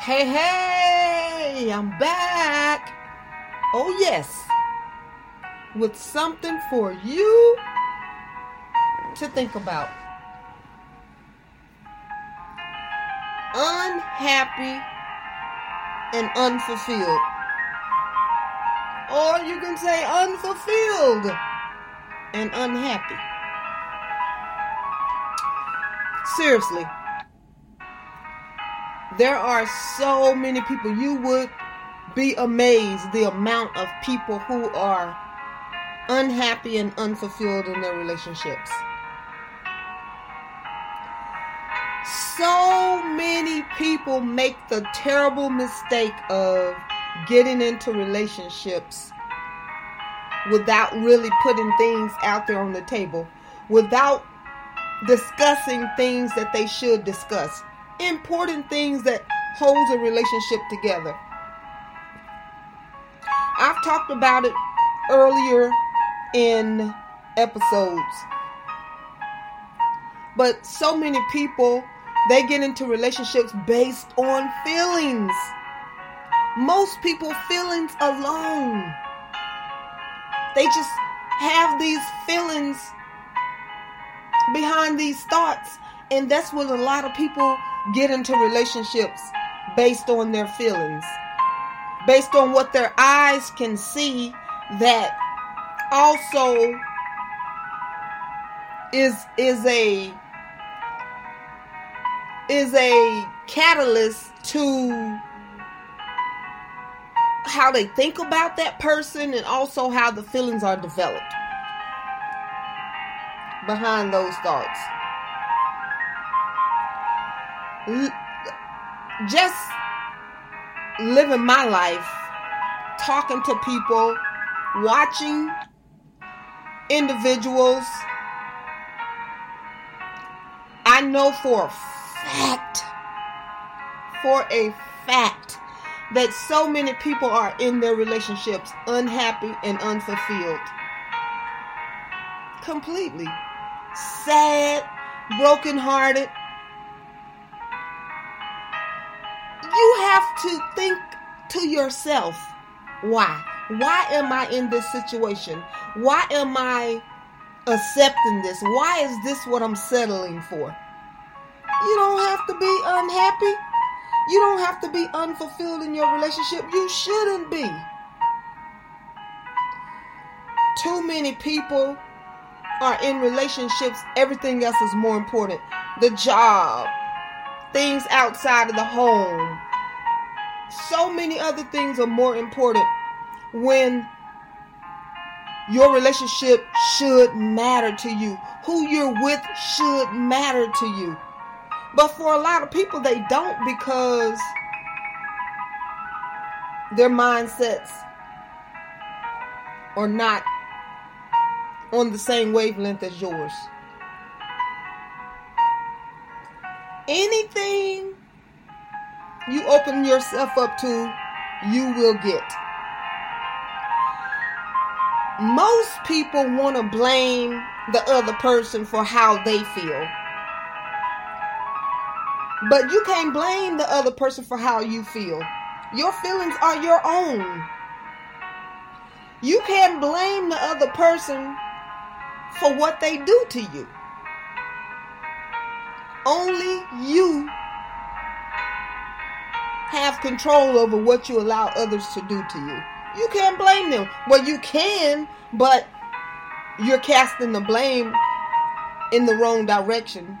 Hey, hey, I'm back. Oh, yes. With something for you to think about. Unhappy and unfulfilled. Or you can say unfulfilled and unhappy. Seriously there are so many people. You would be amazed the amount of people who are unhappy and unfulfilled in their relationships. So many people make the terrible mistake of getting into relationships without really putting things out there on the table, without discussing things that they should discuss important things that holds a relationship together. I've talked about it earlier in episodes. But so many people they get into relationships based on feelings. Most people feelings alone. They just have these feelings behind these thoughts and that's what a lot of people get into relationships based on their feelings, based on what their eyes can see that also is is a is a catalyst to how they think about that person and also how the feelings are developed behind those thoughts just living my life, talking to people, watching individuals. I know for a fact, for a fact, that so many people are in their relationships unhappy and unfulfilled. Completely. Sad, brokenhearted, to think to yourself, why? Why am I in this situation? Why am I accepting this? Why is this what I'm settling for? You don't have to be unhappy. You don't have to be unfulfilled in your relationship. You shouldn't be. Too many people are in relationships, everything else is more important. The job, things outside of the home. So many other things are more important when your relationship should matter to you. Who you're with should matter to you. But for a lot of people, they don't because their mindsets are not on the same wavelength as yours. anything you open yourself up to, you will get. Most people want to blame the other person for how they feel. But you can't blame the other person for how you feel. Your feelings are your own. You can't blame the other person for what they do to you. Only you have control over what you allow others to do to you. You can't blame them. Well, you can, but you're casting the blame in the wrong direction.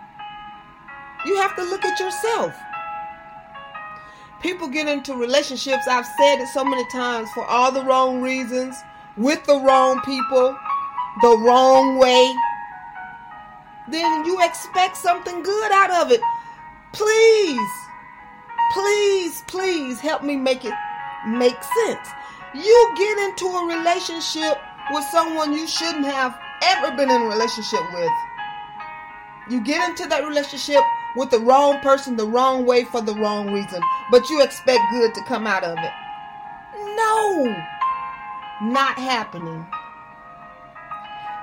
You have to look at yourself. People get into relationships, I've said it so many times, for all the wrong reasons, with the wrong people, the wrong way. Then you expect something good out of it. Please, please, please help me make it make sense. You get into a relationship with someone you shouldn't have ever been in a relationship with. You get into that relationship with the wrong person the wrong way for the wrong reason, but you expect good to come out of it. No, not happening.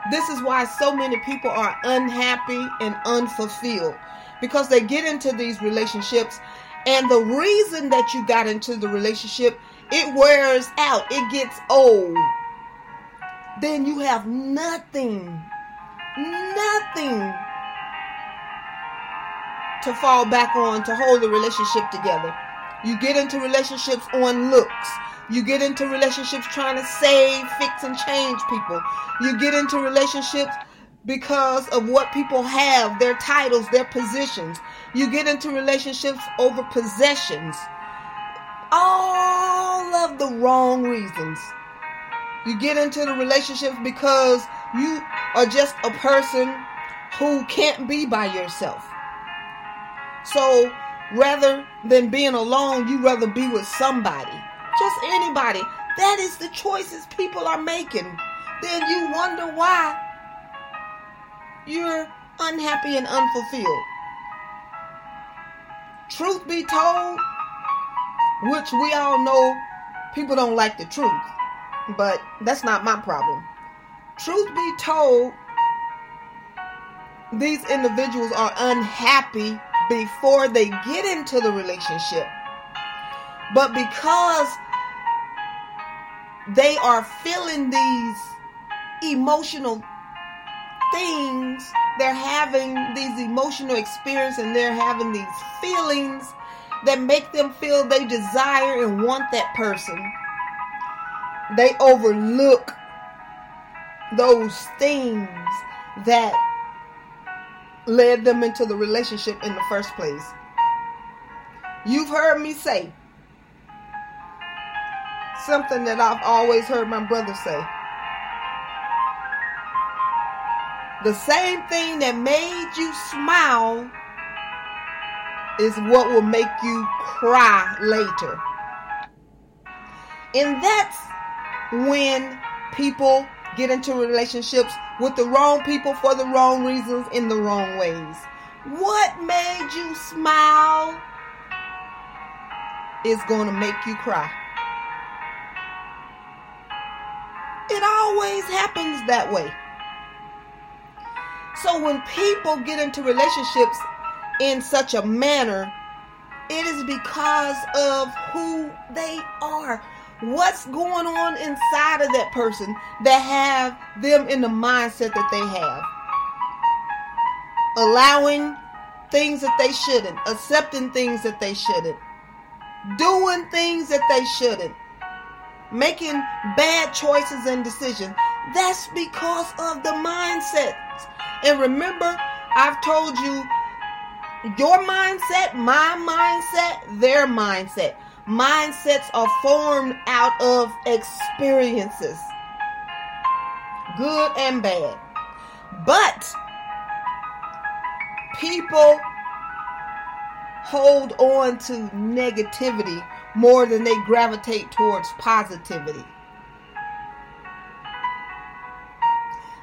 This is why so many people are unhappy and unfulfilled because they get into these relationships and the reason that you got into the relationship it wears out, it gets old. Then you have nothing, nothing to fall back on to hold the relationship together. You get into relationships on looks. You get into relationships trying to save, fix, and change people. You get into relationships because of what people have, their titles, their positions. You get into relationships over possessions. All of the wrong reasons. You get into the relationships because you are just a person who can't be by yourself. So rather than being alone, you rather be with somebody. Just anybody. That is the choices people are making. Then you wonder why you're unhappy and unfulfilled. Truth be told, which we all know people don't like the truth, but that's not my problem. Truth be told, these individuals are unhappy before they get into the relationship. But because they are feeling these emotional things, they're having these emotional experiences and they're having these feelings that make them feel they desire and want that person. They overlook those things that led them into the relationship in the first place. You've heard me say something that I've always heard my brother say. The same thing that made you smile is what will make you cry later. And that's when people get into relationships with the wrong people for the wrong reasons in the wrong ways. What made you smile is going to make you cry. It always happens that way. So when people get into relationships in such a manner, it is because of who they are. What's going on inside of that person that have them in the mindset that they have? Allowing things that they shouldn't accepting things that they shouldn't doing things that they shouldn't making bad choices and decisions that's because of the mindset and remember i've told you your mindset my mindset their mindset mindsets are formed out of experiences, good and bad. But people hold on to negativity more than they gravitate towards positivity.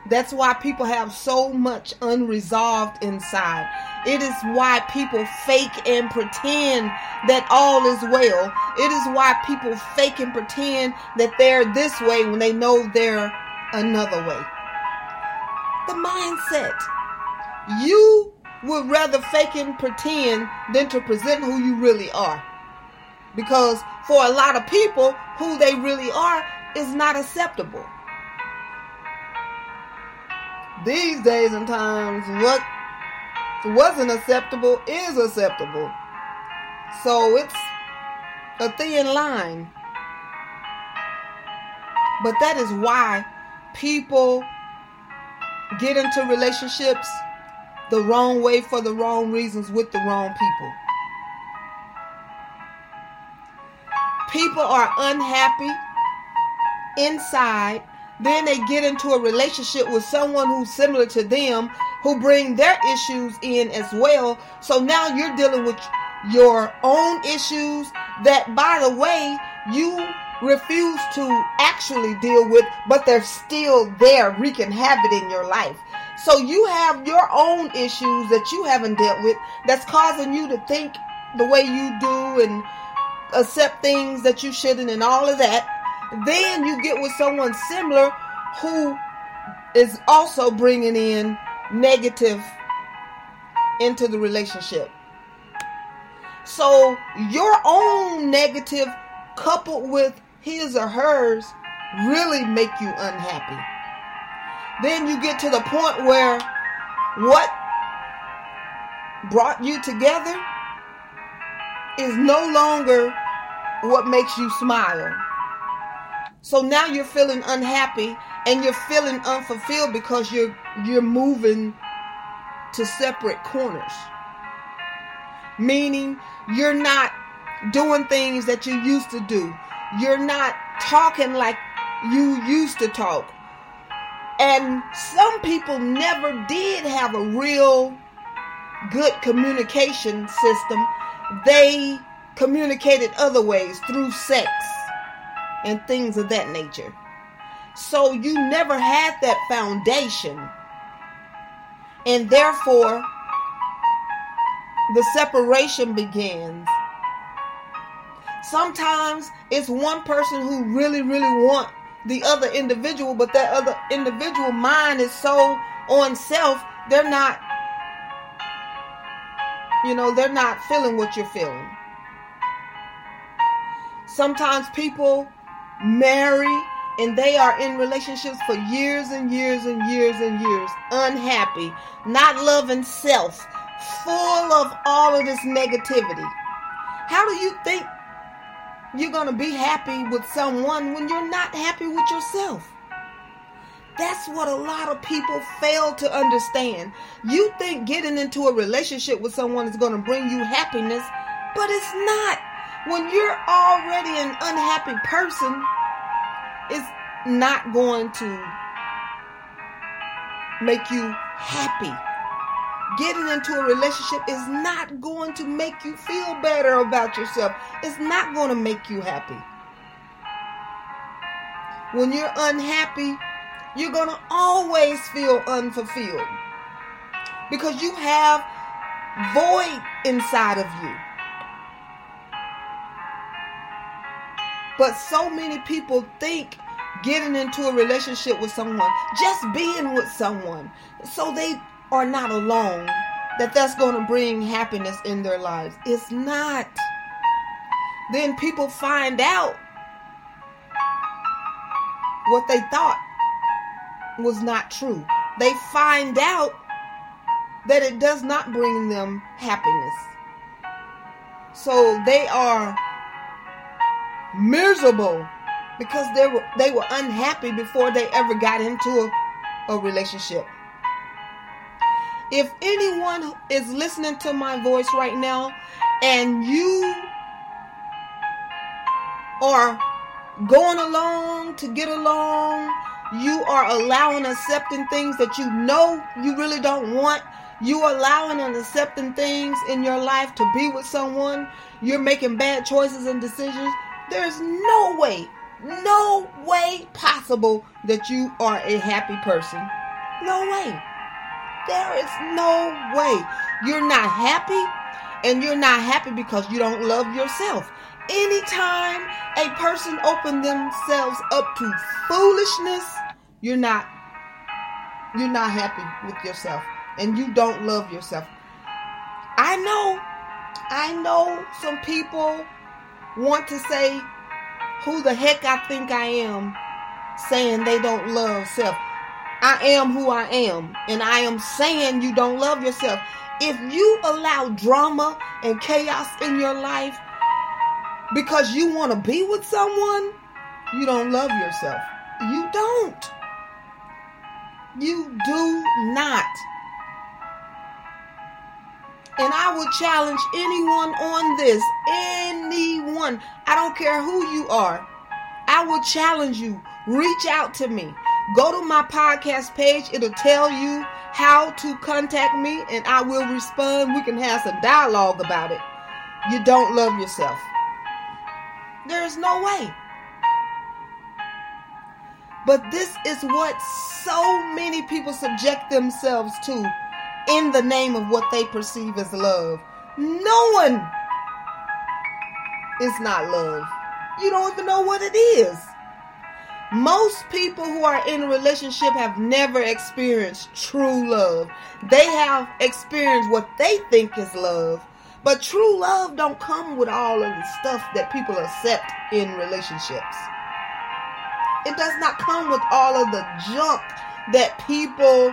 That's why people have so much unresolved inside. It is why people fake and pretend that all is well. It is why people fake and pretend that they're this way when they know they're another way. The mindset. You would rather fake and pretend than to present who you really are. Because for a lot of people, who they really are is not acceptable these days and times, what wasn't acceptable is acceptable. So it's a thin line. But that is why people get into relationships the wrong way for the wrong reasons with the wrong people. People are unhappy inside, then they get into a relationship with someone who's similar to them who bring their issues in as well. So now you're dealing with your own issues that by the way you refuse to actually deal with, but they're still there wreaking havoc in your life. So you have your own issues that you haven't dealt with that's causing you to think the way you do and accept things that you shouldn't and all of that. Then you get with someone similar who is also bringing in negative into the relationship. So your own negative coupled with his or hers really make you unhappy. Then you get to the point where what brought you together is no longer what makes you smile. So now you're feeling unhappy and you're feeling unfulfilled because you're you're moving to separate corners. Meaning you're not doing things that you used to do. You're not talking like you used to talk. And some people never did have a real good communication system. They communicated other ways through sex and things of that nature. So you never had that foundation. And therefore, the separation begins Sometimes it's one person who really, really want the other individual, but that other individual mind is so on self, they're not, you know, they're not feeling what you're feeling. Sometimes people marry and they are in relationships for years and years and years and years, unhappy, not loving self, full of all of this negativity. How do you think you're going to be happy with someone when you're not happy with yourself. That's what a lot of people fail to understand. You think getting into a relationship with someone is going to bring you happiness, but it's not. When you're already an unhappy person, it's not going to make you happy getting into a relationship is not going to make you feel better about yourself. It's not going to make you happy. When you're unhappy, you're going to always feel unfulfilled because you have void inside of you. But so many people think getting into a relationship with someone, just being with someone, so they are not alone, that that's going to bring happiness in their lives. It's not. Then people find out what they thought was not true. They find out that it does not bring them happiness. So they are miserable because they were they were unhappy before they ever got into a, a relationship. If anyone is listening to my voice right now and you are going along to get along, you are allowing accepting things that you know you really don't want. You allowing and accepting things in your life to be with someone. You're making bad choices and decisions. There's no way, no way possible that you are a happy person. No way. There is no way. You're not happy, and you're not happy because you don't love yourself. Anytime a person opens themselves up to foolishness, you're not you're not happy with yourself and you don't love yourself. I know I know some people want to say who the heck I think I am saying they don't love self. I am who I am. And I am saying you don't love yourself. If you allow drama and chaos in your life, because you want to be with someone, you don't love yourself. You don't. You do not. And I will challenge anyone on this, anyone, I don't care who you are, I will challenge you. Reach out to me. Go to my podcast page. It'll tell you how to contact me and I will respond. We can have some dialogue about it. You don't love yourself. There's no way. But this is what so many people subject themselves to in the name of what they perceive as love. No one is not love. You don't even know what it is. Most people who are in a relationship have never experienced true love. They have experienced what they think is love. But true love don't come with all of the stuff that people accept in relationships. It does not come with all of the junk that people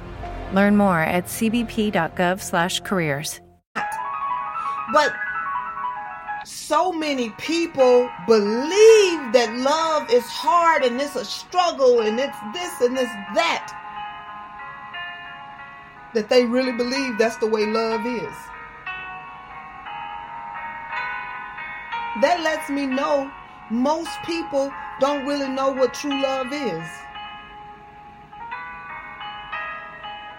Learn more at cbp.gov/careers. But so many people believe that love is hard and it's a struggle and it's this and it's that. That they really believe that's the way love is. that lets me know most people don't really know what true love is.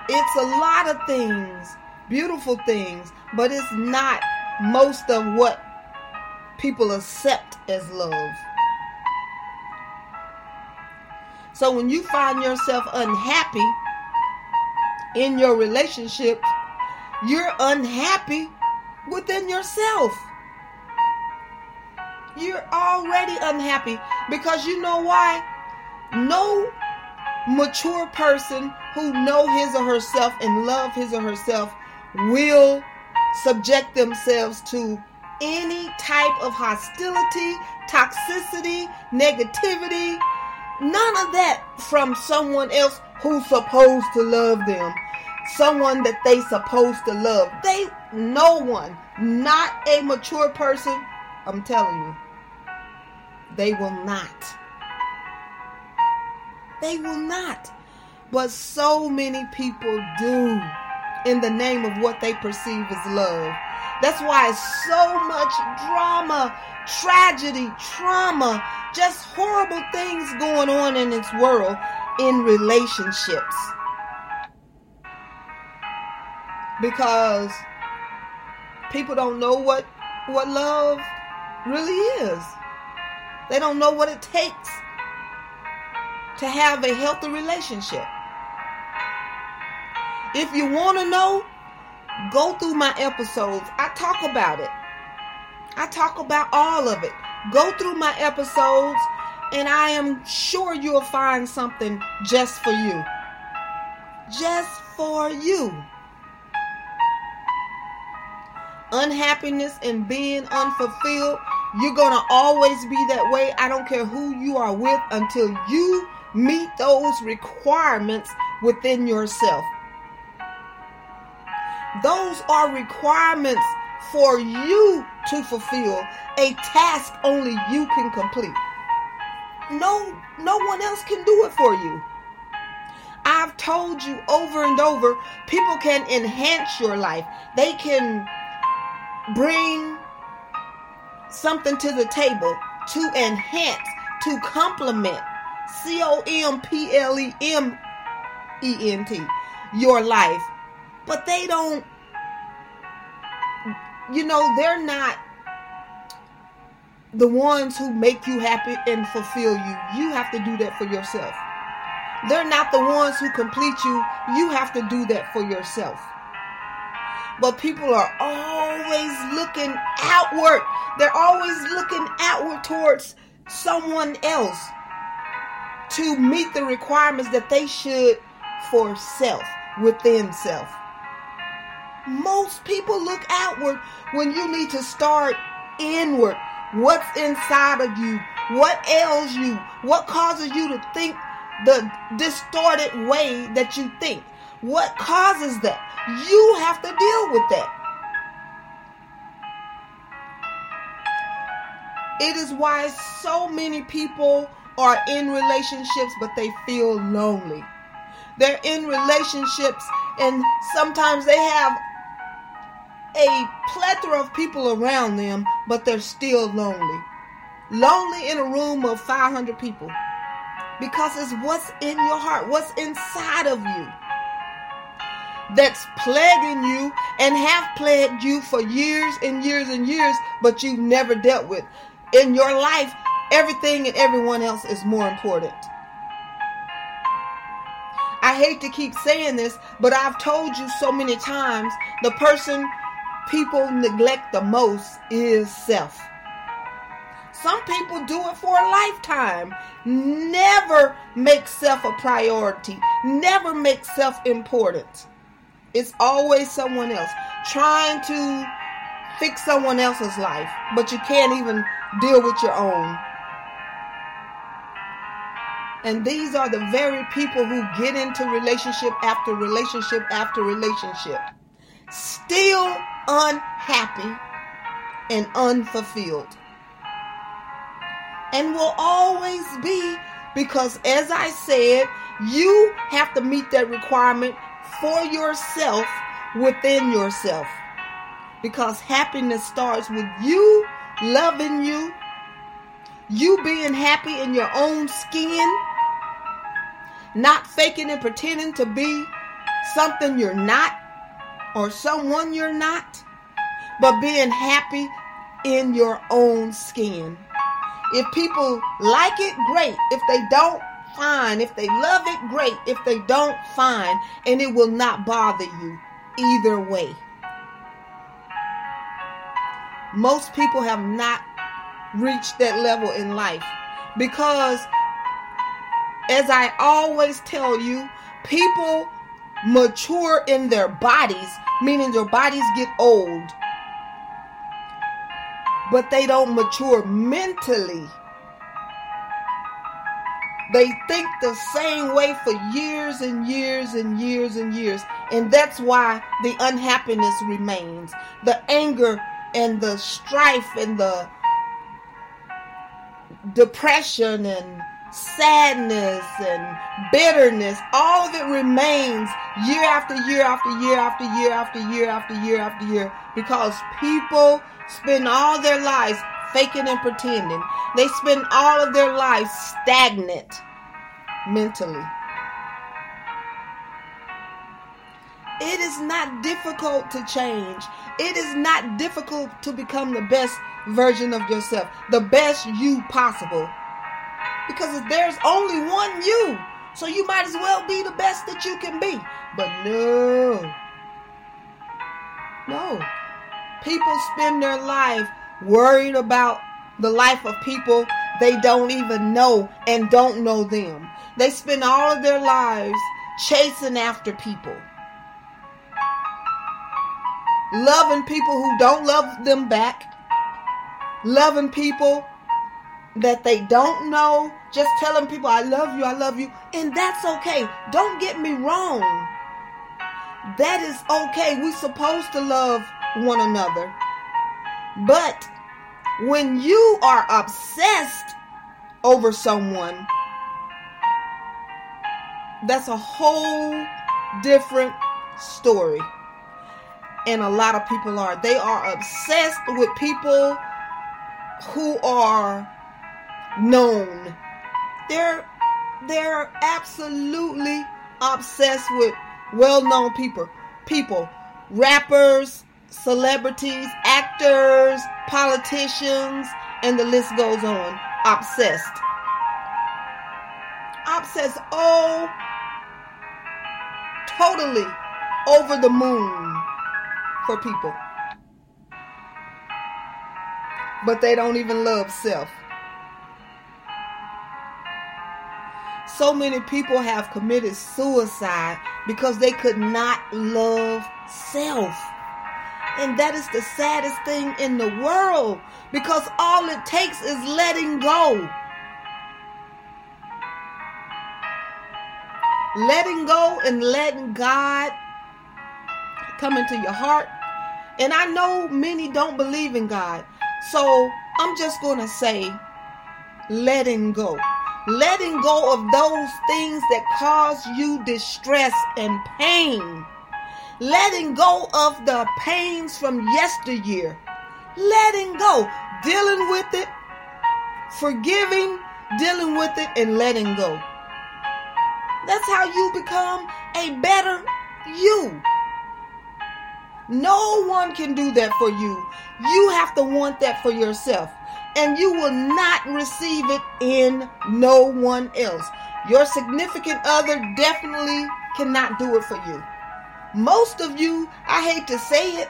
It's a lot of things, beautiful things, but it's not most of what people accept as love. So when you find yourself unhappy in your relationship, you're unhappy within yourself. You're already unhappy because you know why? No mature person who know his or herself and love his or herself will subject themselves to any type of hostility, toxicity, negativity, none of that from someone else who's supposed to love them. Someone that they supposed to love. They no one, not a mature person, I'm telling you. They will not. They will not. But so many people do in the name of what they perceive as love. That's why so much drama, tragedy, trauma, just horrible things going on in this world in relationships. Because people don't know what what love really is. They don't know what it takes to have a healthy relationship. If you want to know, go through my episodes. I talk about it. I talk about all of it. Go through my episodes, and I am sure you'll find something just for you. Just for you. Unhappiness and being unfulfilled you're going to always be that way. I don't care who you are with until you meet those requirements within yourself. Those are requirements for you to fulfill, a task only you can complete. No no one else can do it for you. I've told you over and over, people can enhance your life. They can bring something to the table to enhance, to complement, C O M P L E M E N T, your life. But they don't, you know, they're not the ones who make you happy and fulfill you. You have to do that for yourself. They're not the ones who complete you. You have to do that for yourself. But people are always looking outward. They're always looking outward towards someone else to meet the requirements that they should for self, within self. Most people look outward when you need to start inward. What's inside of you? What ails you? What causes you to think the distorted way that you think? What causes that? You have to deal with that. It is why so many people are in relationships, but they feel lonely. They're in relationships, and sometimes they have a plethora of people around them, but they're still lonely. Lonely in a room of 500 people. Because it's what's in your heart, what's inside of you that's plaguing you and have plagued you for years and years and years, but you've never dealt with. In your life, everything and everyone else is more important. I hate to keep saying this, but I've told you so many times the person people neglect the most is self. Some people do it for a lifetime. Never make self a priority. Never make self important. It's always someone else trying to fix someone else's life, but you can't even deal with your own. And these are the very people who get into relationship after relationship after relationship, still unhappy and unfulfilled. And will always be because, as I said, you have to meet that requirement for yourself within yourself. Because happiness starts with you loving you, you being happy in your own skin, not faking and pretending to be something you're not or someone you're not, but being happy in your own skin. If people like it, great. If they don't, fine. If they love it, great. If they don't, fine. And it will not bother you either way. Most people have not reached that level in life because, as I always tell you, people mature in their bodies, meaning their bodies get old, but they don't mature mentally. They think the same way for years and years and years and years. And that's why the unhappiness remains. The anger and the strife and the depression and sadness and bitterness, all of it remains year after year after year after year after year after year after year because people spend all their lives faking and pretending. They spend all of their lives stagnant mentally. It is not difficult to change. It is not difficult to become the best version of yourself, the best you possible. Because there's only one you. So you might as well be the best that you can be. But no. No. People spend their life worried about the life of people they don't even know and don't know them. They spend all of their lives chasing after people. Loving people who don't love them back. Loving people that they don't know. Just telling people, I love you, I love you. And that's okay. Don't get me wrong. That is okay. We're supposed to love one another. But when you are obsessed over someone, that's a whole different story. And a lot of people are. They are obsessed with people who are known. They're they're absolutely obsessed with well-known people. People, rappers, celebrities, actors, politicians, and the list goes on. Obsessed. Obsessed. Oh, totally over the moon for people. but they don't even love self. So many people have committed suicide because they could not love self. And that is the saddest thing in the world because all it takes is letting go. Letting go and letting God come into your heart. And I know many don't believe in God. So I'm just going to say, letting go. Letting go of those things that cause you distress and pain. Letting go of the pains from yesteryear. Letting go. Dealing with it. Forgiving. Dealing with it and letting go. That's how you become a better you. No one can do that for you. You have to want that for yourself. And you will not receive it in no one else. Your significant other definitely cannot do it for you. Most of you, I hate to say it,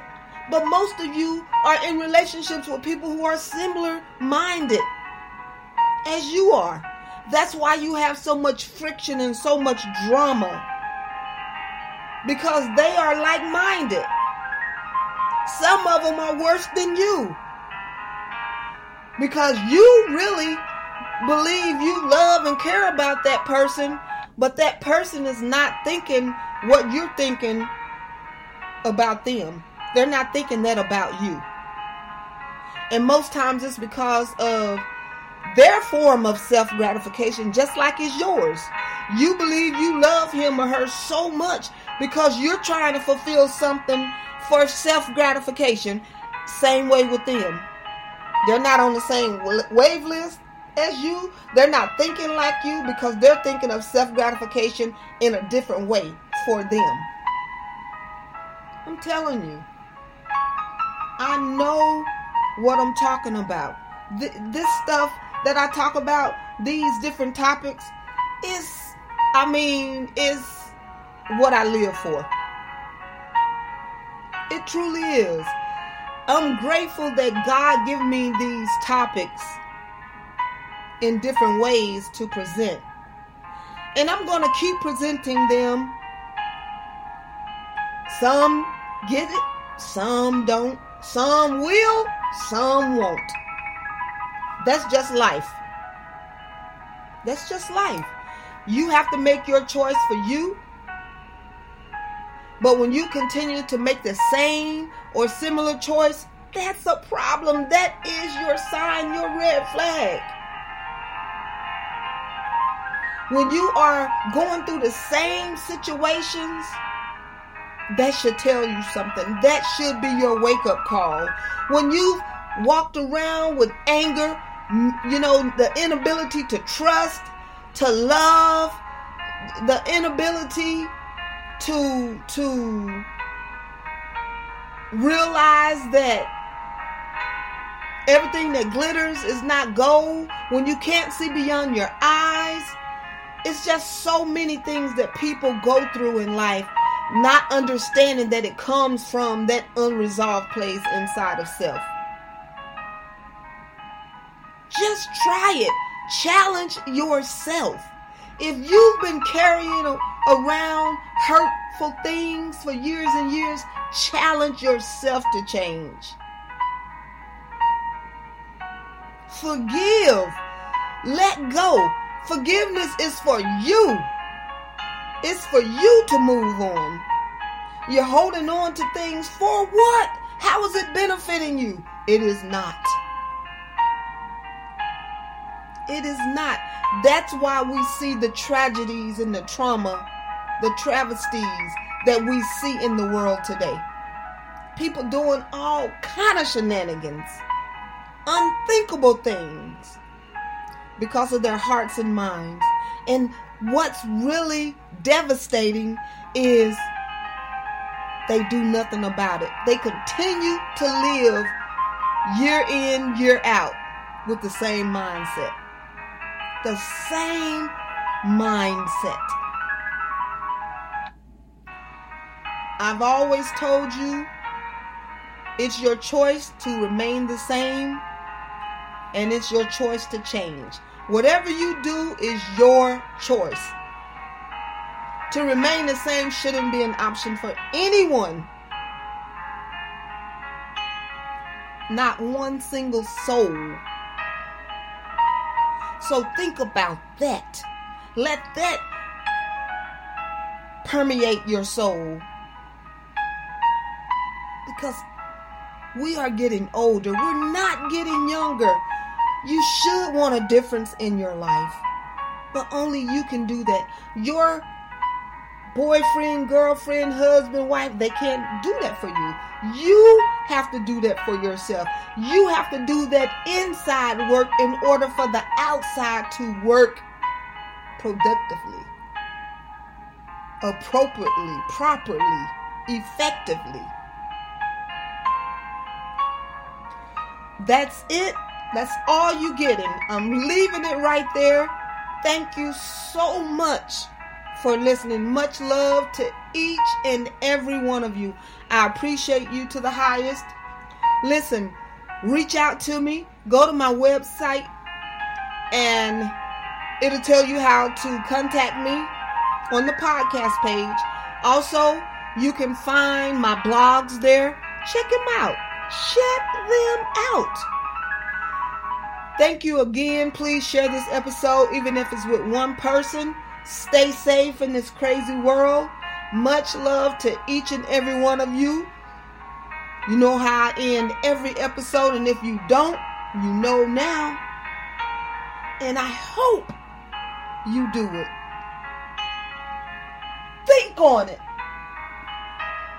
but most of you are in relationships with people who are similar minded as you are. That's why you have so much friction and so much drama. Because they are like minded. Some of them are worse than you. Because you really believe you love and care about that person, but that person is not thinking what you're thinking about them. They're not thinking that about you. And most times it's because of their form of self gratification, just like it's yours. You believe you love him or her so much because you're trying to fulfill something for self gratification. Same way with them. They're not on the same wavelength as you. They're not thinking like you because they're thinking of self gratification in a different way for them. I'm telling you. I know what I'm talking about. Th- this stuff that I talk about, these different topics, is, I mean, is what I live for. It truly is. I'm grateful that God gave me these topics in different ways to present. And I'm going to keep presenting them. Some get it, some don't, some will, some won't. That's just life. That's just life. You have to make your choice for you. But when you continue to make the same or similar choice, that's a problem. That is your sign, your red flag. When you are going through the same situations, that should tell you something. That should be your wake up call. When you've walked around with anger, you know, the inability to trust, to love, the inability to to realize that everything that glitters is not gold when you can't see beyond your eyes it's just so many things that people go through in life not understanding that it comes from that unresolved place inside of self just try it. Challenge yourself. If you've been carrying around hurtful things for years and years, challenge yourself to change. Forgive. Let go. Forgiveness is for you. It's for you to move on. You're holding on to things for what? How is it benefiting you? It is not. It is not. That's why we see the tragedies and the trauma, the travesties that we see in the world today. People doing all kind of shenanigans, unthinkable things because of their hearts and minds. And what's really devastating is they do nothing about it. They continue to live year in, year out with the same mindset the same mindset. I've always told you it's your choice to remain the same and it's your choice to change. Whatever you do is your choice. To remain the same shouldn't be an option for anyone. Not one single soul. So think about that. Let that permeate your soul. Because we are getting older. We're not getting younger. You should want a difference in your life. But only you can do that. Your boyfriend, girlfriend, husband, wife, they can't do that for you. You have to do that for yourself. You have to do that inside work in order for the outside to work productively, appropriately, properly, effectively. That's it. That's all you getting. I'm leaving it right there. Thank you so much for listening. Much love to each and every one of you. I appreciate you to the highest. Listen, reach out to me. Go to my website and it'll tell you how to contact me on the podcast page. Also, you can find my blogs there. Check them out. Check them out. Thank you again. Please share this episode, even if it's with one person. Stay safe in this crazy world. Much love to each and every one of you. You know how I end every episode, and if you don't, you know now. And I hope you do it. Think on it.